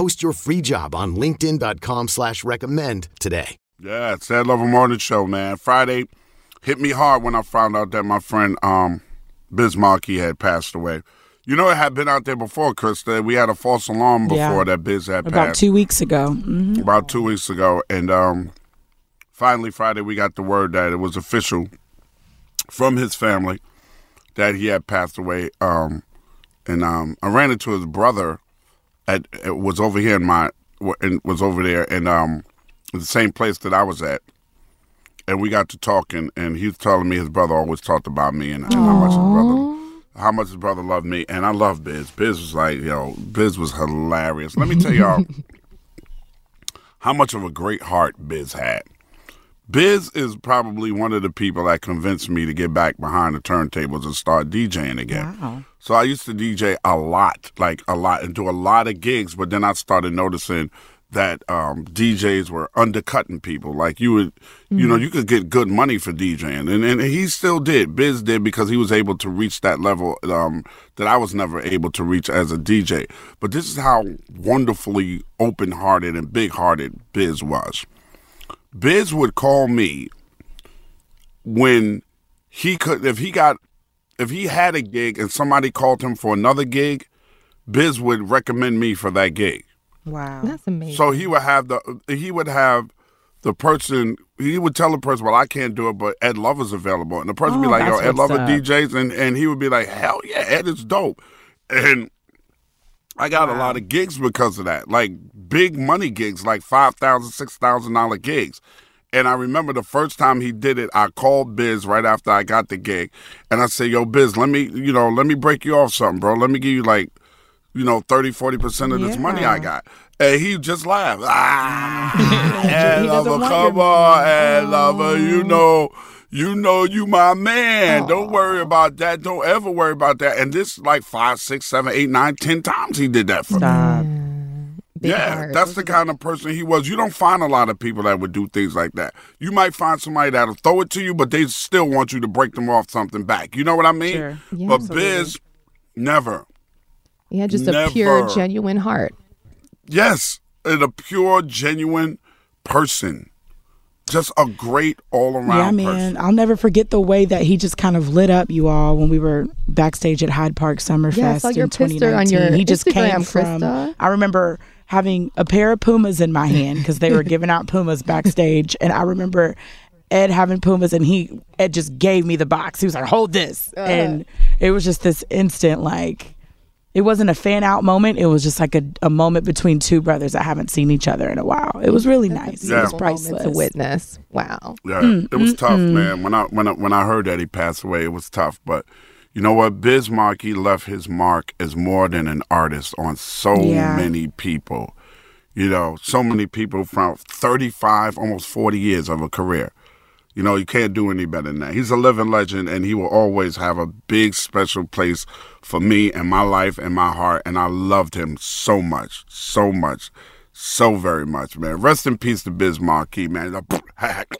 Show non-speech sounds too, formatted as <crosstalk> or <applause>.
Post your free job on LinkedIn.com slash recommend today. Yeah, it's that Love Morning Show, man. Friday hit me hard when I found out that my friend um Biz Markie had passed away. You know, it had been out there before, Chris. That we had a false alarm before Yeah. that Biz had passed. About passed. two weeks ago. hmm about two weeks ago, and um, finally Friday we got the word that it was official from his family that he had passed away. Um, and um, I ran into his brother at it was over here in my and was over there and um the same place that I was at. And we got to talking, and he was telling me his brother always talked about me and how much his brother how much his brother loved me, and I love Biz. Biz was like, yo, Biz was hilarious. Let me tell y'all <laughs> how much of a great heart Biz had. Biz is probably one of the people that convinced me to get back behind the turntables and start DJing again. Wow. So I used to DJ a lot, like a lot, and do a lot of gigs. But then I started noticing that um, DJs were undercutting people. Like you would, you know, you could get good money for DJing, and and he still did. Biz did because he was able to reach that level um, that I was never able to reach as a DJ. But this is how wonderfully open-hearted and big-hearted Biz was. Biz would call me when he could, if he got, if he had a gig and somebody called him for another gig, Biz would recommend me for that gig. Wow. That's amazing. So he would have the, he would have the person, he would tell the person, well, I can't do it, but Ed Lover's available. And the person would Oh, be like, yo, Ed what's Lover up. DJs. And, and he would be like, hell yeah, Ed is dope. And I got a lot of gigs because of that, like big money gigs, like five thousand, six thousand dollar gigs. And I remember the first time he did it, I called Biz right after I got the gig, and I said, "Yo, Biz, let me, you know, let me break you off something, bro. Let me give you like, you know, 30, 40 percent of this money I got." And he just laughed. Ah, Ed <laughs> He uh, doesn't Lover, come on, money. Ed Lover, you mm-hmm. know. You know you my man. Don't worry about that. Don't ever worry about that. And this like five, six, seven, eight, nine, ten times he did that for me. Stop. Big yeah, heart. that's the kind of person he was. You don't find a lot of people that would do things like that. You might find somebody that'll throw it to you, but they still want you to break them off something back. You know what I mean? Sure. Yeah, but absolutely. Biz, never. Yeah, just a pure, genuine heart. Yes, and a pure, genuine person. Just a great all around Yeah, man. person. I'll never forget the way that he just kind of lit up you all when we were backstage at Hyde Park Summerfest Yeah, I saw your in picture on 2019. your he just Instagram, came from. Krista. I remember having a pair of Pumas in my hand because they were giving out Pumas backstage, and I remember Ed having Pumas, and he Ed just gave me the box. He was like, "Hold this," Uh-huh. and it was just this instant like. It wasn't a fan out moment. It was just like a, a moment between two brothers that haven't seen each other in a while. It was really nice. Yeah. It was priceless. to witness. Wow. Yeah, Mm, it was tough, man. When I when I, when I heard that he passed away, it was tough. But you know what? Biz Markie left his mark as more than an artist on so Yeah. many people. You know, so many people from thirty five, almost forty years of a career. You know, you can't do any better than that. He's a living legend, and he will always have a big, special place for me and my life and my heart. And I loved him so much, so much, so very much, man. Rest in peace to Biz Markie, man. <laughs>